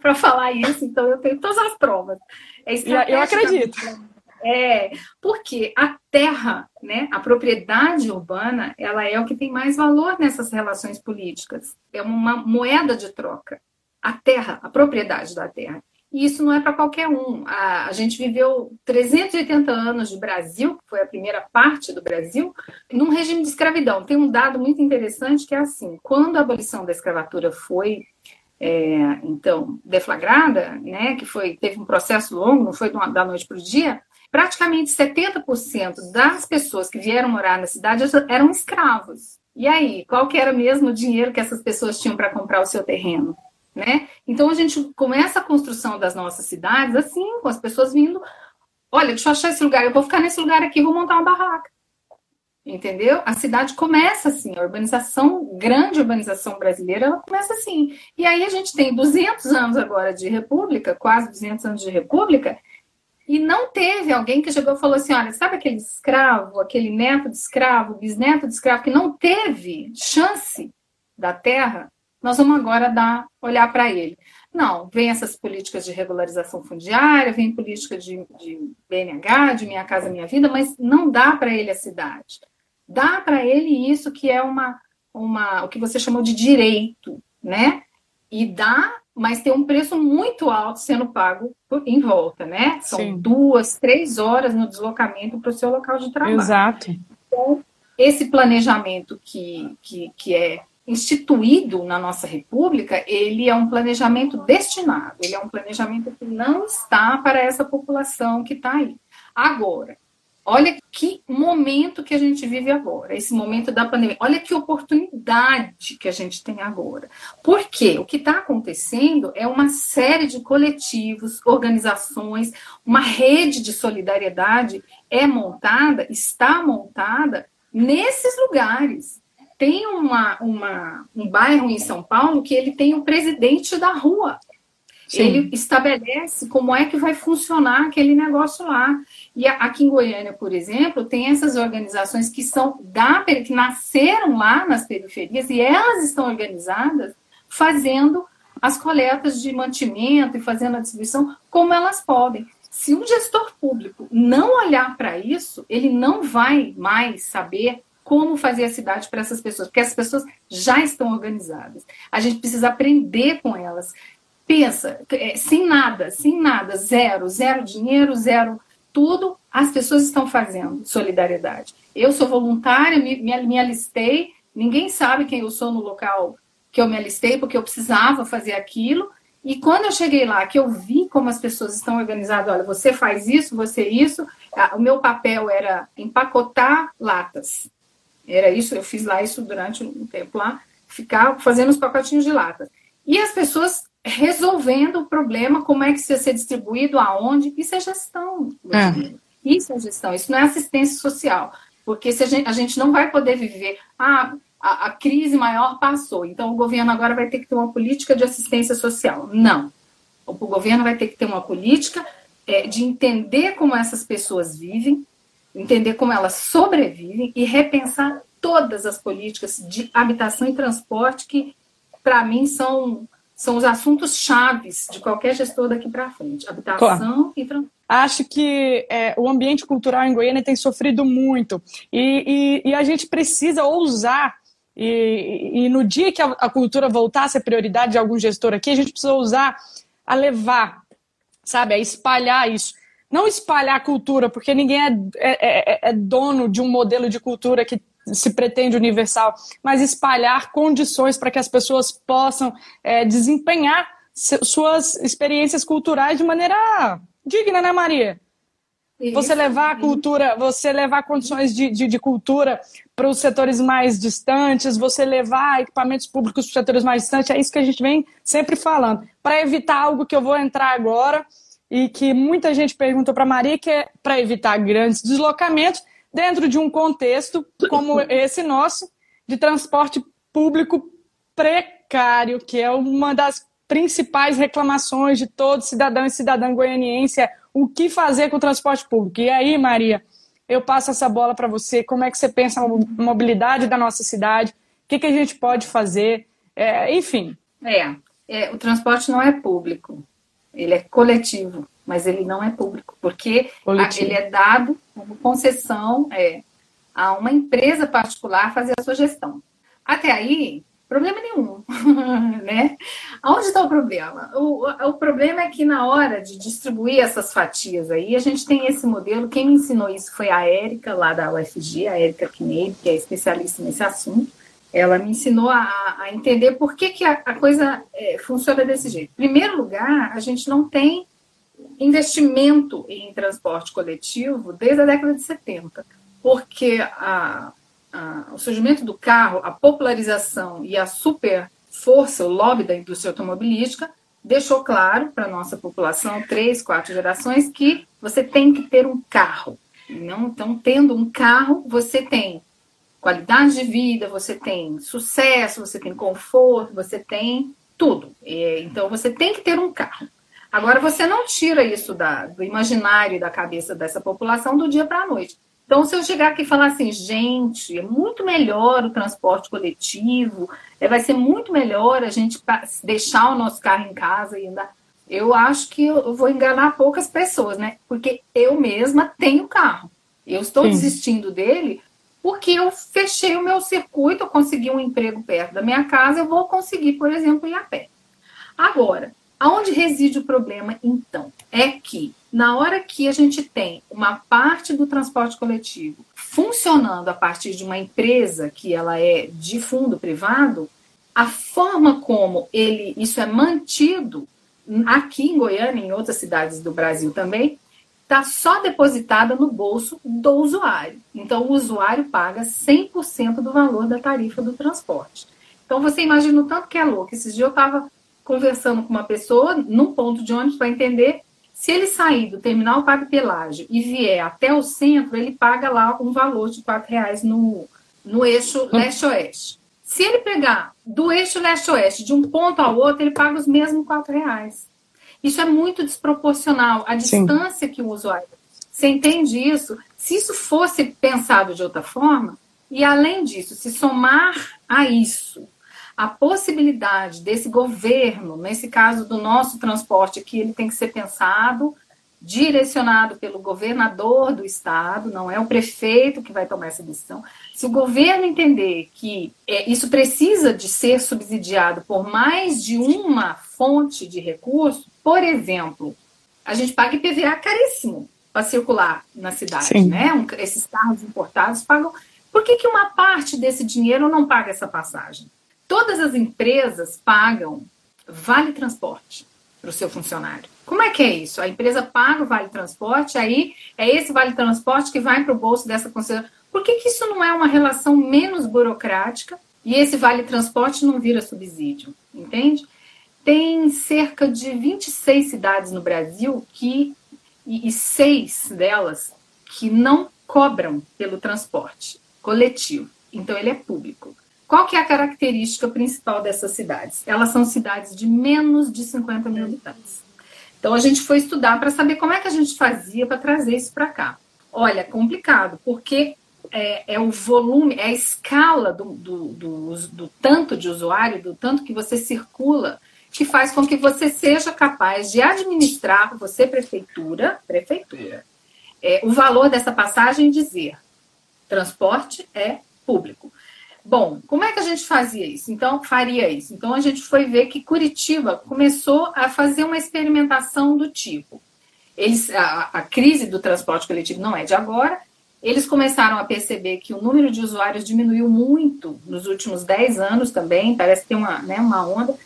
para falar isso, então eu tenho todas as provas. É eu acredito. É, porque a terra, né, a propriedade urbana, ela é o que tem mais valor nessas relações políticas. É uma moeda de troca. A terra, a propriedade da terra. E isso não é para qualquer um. A, a, gente viveu 380 anos de Brasil, que foi a primeira parte do Brasil, num regime de escravidão. Tem um dado muito interessante que é assim: quando a abolição da escravatura foi é, então deflagrada, né, que foi teve um processo longo, não foi da noite para o dia, praticamente 70% das pessoas que vieram morar na cidade eram escravos. E aí, qual que era mesmo o dinheiro que essas pessoas tinham para comprar o seu terreno? Né? Então a gente começa a construção das nossas cidades assim, com as pessoas vindo, olha, deixa eu achar esse lugar, eu vou ficar nesse lugar aqui, vou montar uma barraca. Entendeu? A cidade começa assim, a urbanização, grande urbanização brasileira, ela começa assim. E aí a gente tem 200 anos agora de república, quase 200 anos de república, e não teve alguém que chegou e falou assim: olha, sabe aquele escravo, aquele neto de escravo, bisneto de escravo, que não teve chance da terra? nós vamos agora dar, olhar para ele. Não, vem essas políticas de regularização fundiária, vem política de, de BNH, de Minha Casa Minha Vida, mas não dá para ele a cidade. Dá para ele isso que é uma, uma, o que você chamou de direito, né? E dá, mas tem um preço muito alto sendo pago por, em volta, né? São Sim. duas, três horas no deslocamento para o seu local de trabalho. Exato. Então, esse planejamento que, que, que é instituído na nossa República, ele é um planejamento destinado, ele é um planejamento que não está para essa população que está aí. Agora, olha que momento que a gente vive agora, esse momento da pandemia. Olha que oportunidade que a gente tem agora. Porque o que está acontecendo é uma série de coletivos, organizações, uma rede de solidariedade é montada, está montada nesses lugares tem uma, uma, um bairro em São Paulo que ele tem o presidente da rua. Sim. Ele estabelece como é que vai funcionar aquele negócio lá. E aqui em Goiânia, por exemplo, tem essas organizações que são da que nasceram lá nas periferias e elas estão organizadas fazendo as coletas de mantimento e fazendo a distribuição como elas podem. Se um gestor público não olhar para isso, ele não vai mais saber como fazer a cidade para essas pessoas, porque essas pessoas já estão organizadas. A gente precisa aprender com elas. Pensa, é, sem nada, sem nada, zero, zero dinheiro, zero tudo, as pessoas estão fazendo solidariedade. Eu sou voluntária, me, me, me alistei, ninguém sabe quem eu sou no local que eu me alistei, porque eu precisava fazer aquilo. E quando eu cheguei lá, que eu vi como as pessoas estão organizadas, olha, você faz isso, você isso, o meu papel era empacotar latas. Era isso, eu fiz lá isso durante um tempo lá, ficar fazendo os pacotinhos de lata. E as pessoas resolvendo o problema, como é que isso ia ser distribuído, aonde, isso é gestão. É. Isso é gestão, isso não é assistência social. Porque se a, gente, a gente não vai poder viver, ah, a, a crise maior passou, então o governo agora vai ter que ter uma política de assistência social. Não. O governo vai ter que ter uma política é, de entender como essas pessoas vivem, entender como elas sobrevivem e repensar todas as políticas de habitação e transporte que, para mim, são, são os assuntos chaves de qualquer gestor daqui para frente. Habitação claro. e transporte. Acho que é, o ambiente cultural em Goiânia tem sofrido muito e, e, e a gente precisa ousar e, e, no dia que a, a, cultura voltar a ser prioridade de algum gestor aqui, a gente precisa usar a levar, sabe, a espalhar isso não espalhar a cultura, porque ninguém é, é, é, é dono de um modelo de cultura que se pretende universal, mas espalhar condições para que as pessoas possam é, desempenhar suas experiências culturais de maneira digna, né, Maria? Você levar a cultura, você levar condições de, de, de cultura para os setores mais distantes, você levar equipamentos públicos para os setores mais distantes, é isso que a gente vem sempre falando. Para evitar algo que eu vou entrar agora e que muita gente pergunta para Maria, que é para evitar grandes deslocamentos dentro de um contexto como esse nosso, de transporte público precário, que é uma das principais reclamações de todo cidadão e cidadã goianiense, é o que fazer com o transporte público. E aí, Maria, eu passo essa bola para você. Como é que você pensa a mobilidade da nossa cidade? O que, que a gente pode fazer? É, enfim. É, é, o transporte não é público, ele é coletivo, mas ele não é público, porque ele é dado como concessão é, a uma empresa particular fazer a sua gestão. Até aí, Problema nenhum, né? Onde está o problema? O, o problema é que na hora de distribuir essas fatias aí, a gente tem esse modelo. Quem me ensinou isso foi a Érica, lá da UFG, a Érica Kineide, que é especialista nesse assunto. Ela me ensinou a, a entender por que, que a, a coisa é, funciona desse jeito. Em primeiro lugar, a gente não tem investimento em transporte coletivo desde a década de 70, porque a o surgimento do carro, a popularização e a super força, o lobby da indústria automobilística, deixou claro para a nossa população, três, quatro gerações, que você tem que ter um carro. Não, então, tendo um carro, você tem qualidade de vida, você tem sucesso, você tem conforto, você tem tudo. Então, você tem que ter um carro. Agora, você não tira isso da, do imaginário e da cabeça dessa população do dia para a noite. Então, se eu chegar aqui e falar assim, gente, é muito melhor o transporte coletivo, é, vai ser muito melhor a gente deixar o nosso carro em casa e andar. Eu acho que eu vou enganar poucas pessoas, né? Porque eu mesma tenho carro. Eu estou Sim. desistindo dele porque eu fechei o meu circuito, eu consegui um emprego perto da minha casa, eu vou conseguir, por exemplo, ir a pé. Agora, aonde reside o problema, então? É que na hora que a gente tem uma parte do transporte coletivo funcionando a partir de uma empresa que ela é de fundo privado, a forma como ele isso é mantido aqui em Goiânia e em outras cidades do Brasil também está só depositada no bolso do usuário. Então o usuário paga 100% do valor da tarifa do transporte. Então você imagina o tanto que é louco. Esses dias eu estava conversando com uma pessoa num ponto de ônibus para entender se ele sair do terminal Padre Pelágio e vier até o centro, ele paga lá um valor de R$ reais no, no eixo leste-oeste. Se ele pegar do eixo leste-oeste de um ponto ao outro, ele paga os mesmos R$ reais. Isso é muito desproporcional. A distância Sim. que o usuário. Você entende isso? Se isso fosse pensado de outra forma, e além disso, se somar a isso a possibilidade desse governo, nesse caso do nosso transporte aqui, ele tem que ser pensado, direcionado pelo governador do estado, não é o prefeito que vai tomar essa decisão. Se o governo entender que é, isso precisa de ser subsidiado por mais de uma fonte de recurso, por exemplo, a gente paga IPVA caríssimo para circular na cidade, Sim. né? Um, esses carros importados pagam. Por que, que uma parte desse dinheiro não paga essa passagem? Todas as empresas pagam vale transporte para o seu funcionário. Como é que é isso? A empresa paga o vale transporte, aí é esse vale transporte que vai para o bolso dessa concessionária. Por que, que isso não é uma relação menos burocrática e esse vale transporte não vira subsídio? Entende? Tem cerca de 26 cidades no Brasil que e, e seis delas que não cobram pelo transporte coletivo. Então ele é público. Qual que é a característica principal dessas cidades? Elas são cidades de menos de 50 mil habitantes. Então a gente foi estudar para saber como é que a gente fazia para trazer isso para cá. Olha, é complicado, porque é, é, o volume, é a escala do, do, do, do tanto de usuário, do tanto que você circula, que faz com que você seja capaz de administrar, você prefeitura, prefeitura, é, o valor dessa passagem e dizer transporte é público. Bom, como é que a gente fazia isso? Então, faria isso. Então, a gente foi ver que Curitiba começou a fazer uma experimentação do tipo. Eles, a, a crise do transporte coletivo não é de agora. Eles começaram a perceber que o número de usuários diminuiu muito nos últimos 10 anos também, parece que tem uma, né, uma onda.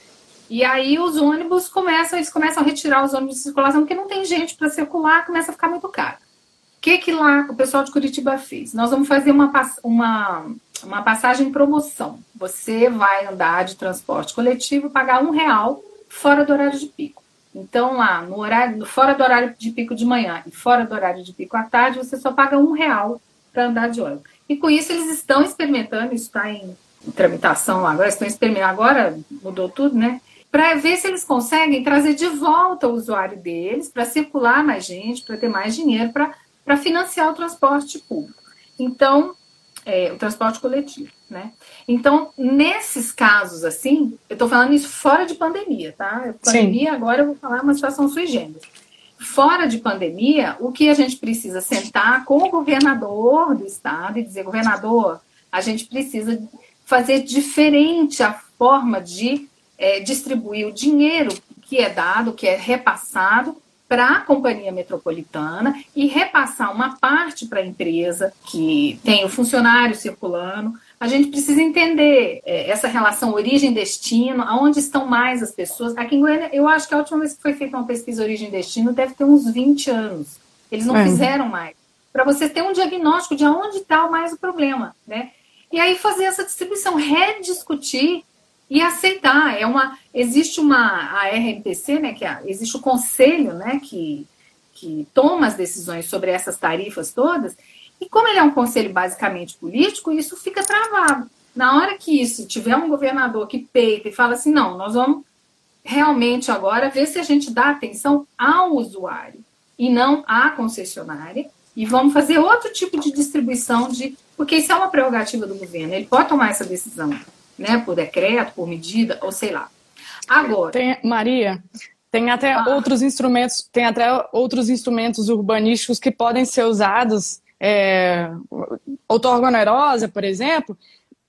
E aí os ônibus começam, eles começam a retirar os ônibus de circulação, porque não tem gente para circular, começa a ficar muito caro. O que, que lá o pessoal de Curitiba fez? Nós vamos fazer uma, uma, uma passagem promoção. Você vai andar de transporte coletivo pagar um real fora do horário de pico. Então, lá, no horário, fora do horário de pico de manhã e fora do horário de pico à tarde, você só paga um real para andar de ônibus. E com isso eles estão experimentando, isso está em, em tramitação agora, estão experimentando, agora mudou tudo, né? Para ver se eles conseguem trazer de volta o usuário deles, para circular mais gente, para ter mais dinheiro, para financiar o transporte público. Então, é, o transporte coletivo, né? Então, nesses casos assim, eu estou falando isso fora de pandemia, tá? Pandemia, Sim. agora eu vou falar uma situação sui generis. Fora de pandemia, o que a gente precisa sentar com o governador do estado e dizer, governador, a gente precisa fazer diferente a forma de é, distribuir o dinheiro que é dado, que é repassado para a companhia metropolitana e repassar uma parte para a empresa que tem o funcionário circulando. A gente precisa entender é, essa relação origem-destino, aonde estão mais as pessoas. Aqui em Goiânia, eu acho que a última vez que foi feita uma pesquisa origem-destino deve ter uns 20 anos. Eles não é. fizeram mais. Para você ter um diagnóstico de aonde está mais o problema, né? E aí fazer essa distribuição, rediscutir e aceitar. É uma, existe uma a RMPC, né, que é, existe o conselho, né, que, que toma as decisões sobre essas tarifas todas. E como ele é um conselho basicamente político, isso fica travado. Na hora que isso tiver um governador que peita e fala assim, não, nós vamos realmente agora ver se a gente dá atenção ao usuário e não à concessionária e vamos fazer outro tipo de distribuição de porque isso é uma prerrogativa do governo, ele pode tomar essa decisão né, por decreto, por medida, ou sei lá. Agora. Tem, Maria, tem até ah. outros instrumentos, tem até outros instrumentos urbanísticos que podem ser usados, é, outorgonerosa, por exemplo,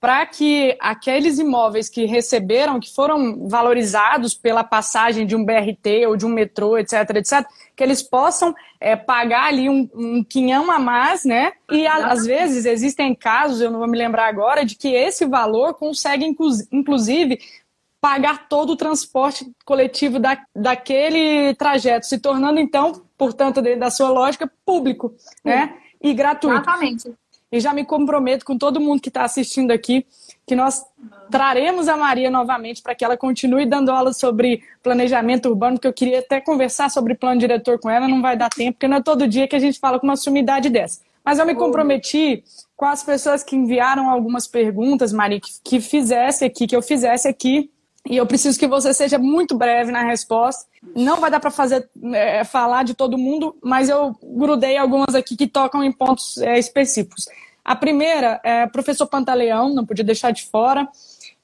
para que aqueles imóveis que receberam, que foram valorizados pela passagem de um BRT ou de um metrô, etc., etc., que eles possam é, pagar ali um, um quinhão a mais, né? E a, às vezes existem casos, eu não vou me lembrar agora, de que esse valor consegue, inclusive, pagar todo o transporte coletivo da, daquele trajeto, se tornando, então, portanto, dentro da sua lógica, público, né? E gratuito. Exatamente. E já me comprometo com todo mundo que está assistindo aqui que nós traremos a Maria novamente para que ela continue dando aulas sobre planejamento urbano, porque eu queria até conversar sobre plano diretor com ela, não vai dar tempo, porque não é todo dia que a gente fala com uma sumidade dessa. Mas eu me comprometi com as pessoas que enviaram algumas perguntas, Maria, que, que fizesse aqui, que eu fizesse aqui, e eu preciso que você seja muito breve na resposta. Não vai dar para fazer é, falar de todo mundo, mas eu grudei algumas aqui que tocam em pontos é, específicos. A primeira é professor Pantaleão, não podia deixar de fora.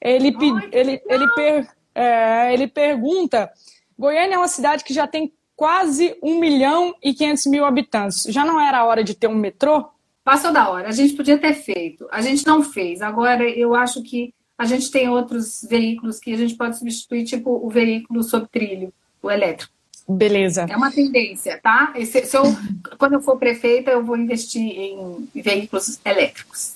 Ele, Ai, ele, ele, per, é, ele pergunta: Goiânia é uma cidade que já tem quase 1 milhão e 500 mil habitantes. Já não era a hora de ter um metrô? Passou da hora. A gente podia ter feito. A gente não fez. Agora, eu acho que a gente tem outros veículos que a gente pode substituir, tipo o veículo sob trilho, o elétrico. Beleza. É uma tendência, tá? Se, se eu, quando eu for prefeita, eu vou investir em veículos elétricos.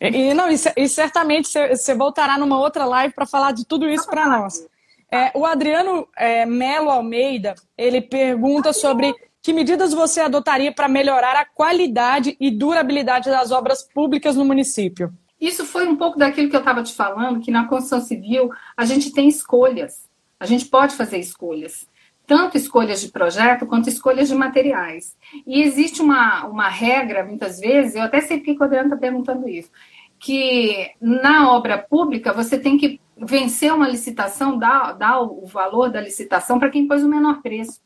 E, não, e, e certamente você voltará numa outra live para falar de tudo isso para nós. É, o Adriano é, Melo Almeida, ele pergunta sobre que medidas você adotaria para melhorar a qualidade e durabilidade das obras públicas no município? Isso foi um pouco daquilo que eu estava te falando, que na construção civil a gente tem escolhas. A gente pode fazer escolhas. Tanto escolhas de projeto quanto escolhas de materiais. E existe uma, uma regra, muitas vezes, eu até sei porque o Adriano está perguntando isso, que na obra pública você tem que vencer uma licitação, dar, dar o valor da licitação para quem pôs o menor preço.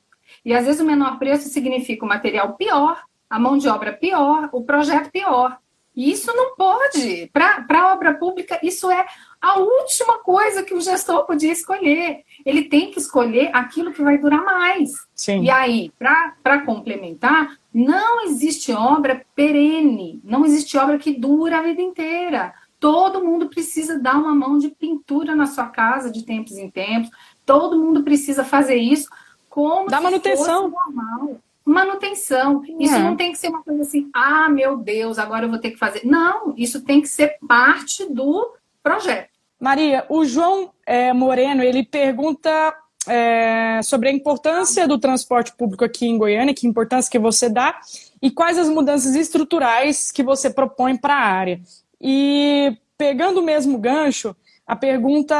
E às vezes o menor preço significa o material pior, a mão de obra pior, o projeto pior. E isso não pode. Para a obra pública, isso é a última coisa que o gestor podia escolher. Ele tem que escolher aquilo que vai durar mais. Sim. E aí, para complementar, não existe obra perene, não existe obra que dura a vida inteira. Todo mundo precisa dar uma mão de pintura na sua casa de tempos em tempos. Todo mundo precisa fazer isso como da manutenção normal manutenção. Isso é. não tem que ser uma coisa assim, ah, meu Deus, agora eu vou ter que fazer. Não, isso tem que ser parte do projeto. Maria, o João é, Moreno, ele pergunta é, sobre a importância do transporte público aqui em Goiânia, que importância que você dá, e quais as mudanças estruturais que você propõe para a área. E pegando o mesmo gancho, a pergunta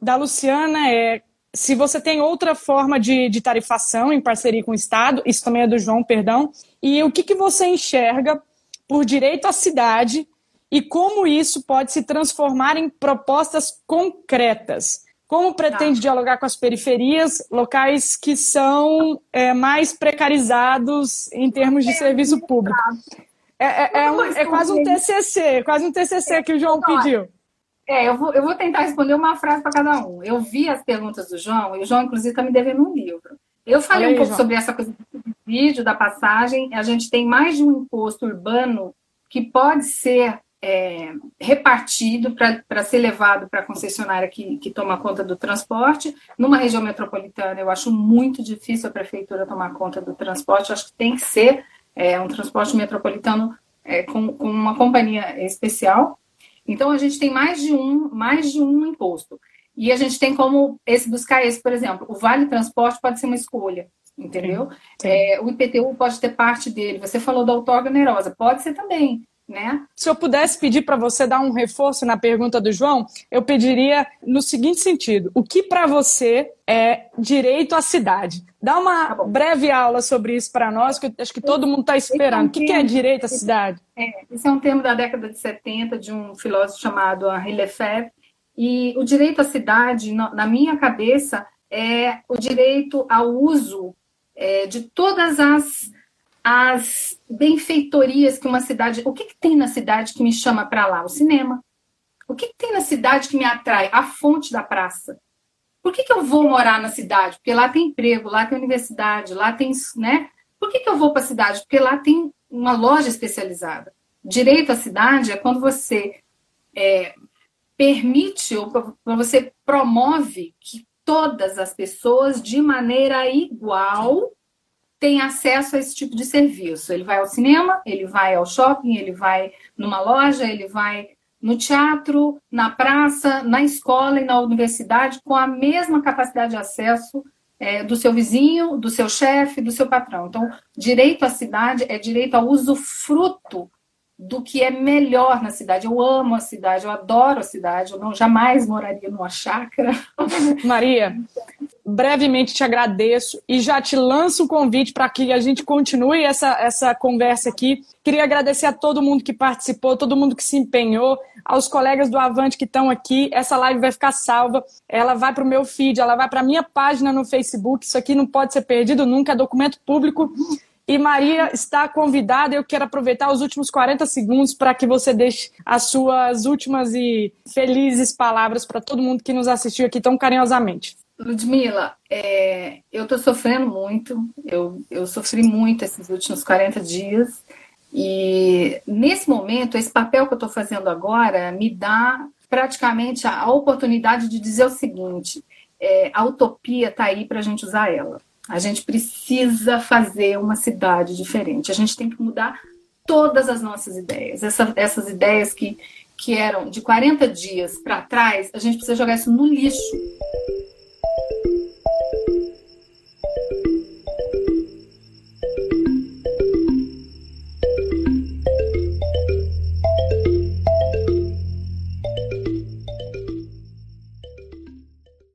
da Luciana é se você tem outra forma de, de tarifação em parceria com o Estado, isso também é do João, perdão, e o que, que você enxerga por direito à cidade e como isso pode se transformar em propostas concretas. Como pretende tá. dialogar com as periferias, locais que são é, mais precarizados em termos de é, serviço público? É, é, é, um, é quase um TCC, quase um TCC que o João pediu. É, eu vou, eu vou tentar responder uma frase para cada um. Eu vi as perguntas do João, e o João, inclusive, está me devendo um livro. Eu falei aí, um pouco João. sobre essa coisa do vídeo, da passagem. A gente tem mais de um imposto urbano que pode ser é, repartido para ser levado para a concessionária que, que toma conta do transporte. Numa região metropolitana, eu acho muito difícil a prefeitura tomar conta do transporte. Eu acho que tem que ser é, um transporte metropolitano é, com, com uma companhia especial. Então a gente tem mais de um, mais de um imposto. E a gente tem como esse buscar esse, por exemplo, o Vale Transporte pode ser uma escolha, entendeu? É, o IPTU pode ter parte dele. Você falou da outorga onerosa, pode ser também. Né? Se eu pudesse pedir para você dar um reforço na pergunta do João, eu pediria no seguinte sentido: o que para você é direito à cidade? Dá uma tá breve aula sobre isso para nós, que acho que todo mundo está esperando. É um o que, que, é direito à cidade? É, esse é um termo da década de 70 de um filósofo chamado Henri Lefebvre. E o direito à cidade, na minha cabeça, é o direito ao uso é, de todas as as benfeitorias que uma cidade. O que, que tem na cidade que me chama para lá? O cinema. O que, que, tem na cidade que me atrai? A fonte da praça. Por que, que eu vou morar na cidade? Porque lá tem emprego, lá tem universidade, lá tem. Né? Por que, que eu vou para a cidade? Porque lá tem uma loja especializada. Direito à cidade é quando você é, permite ou você promove que todas as pessoas, de maneira igual, tem acesso a esse tipo de serviço. Ele vai ao cinema, ele vai ao shopping, ele vai numa loja, ele vai no teatro, na praça, na escola e na universidade com a mesma capacidade de acesso é, do seu vizinho, do seu chefe, do seu patrão. Então, direito à cidade é direito ao usufruto do que é melhor na cidade. Eu amo a cidade, eu adoro a cidade, eu não jamais moraria numa chácara. Maria, brevemente te agradeço e já te lanço o um convite para que a gente continue essa, essa conversa aqui. Queria agradecer a todo mundo que participou, todo mundo que se empenhou, aos colegas do Avante que estão aqui. Essa live vai ficar salva, ela vai para o meu feed, ela vai para a minha página no Facebook. Isso aqui não pode ser perdido nunca, é documento público. E Maria está convidada. Eu quero aproveitar os últimos 40 segundos para que você deixe as suas últimas e felizes palavras para todo mundo que nos assistiu aqui tão carinhosamente. Ludmila, é, eu estou sofrendo muito, eu, eu sofri muito esses últimos 40 dias, e nesse momento, esse papel que eu estou fazendo agora me dá praticamente a, oportunidade de dizer o seguinte: é, a utopia está aí para a gente usar ela. A gente precisa fazer uma cidade diferente. A gente tem que mudar todas as nossas ideias. Essa, essas ideias que, que eram de 40 dias para trás, a gente precisa jogar isso no lixo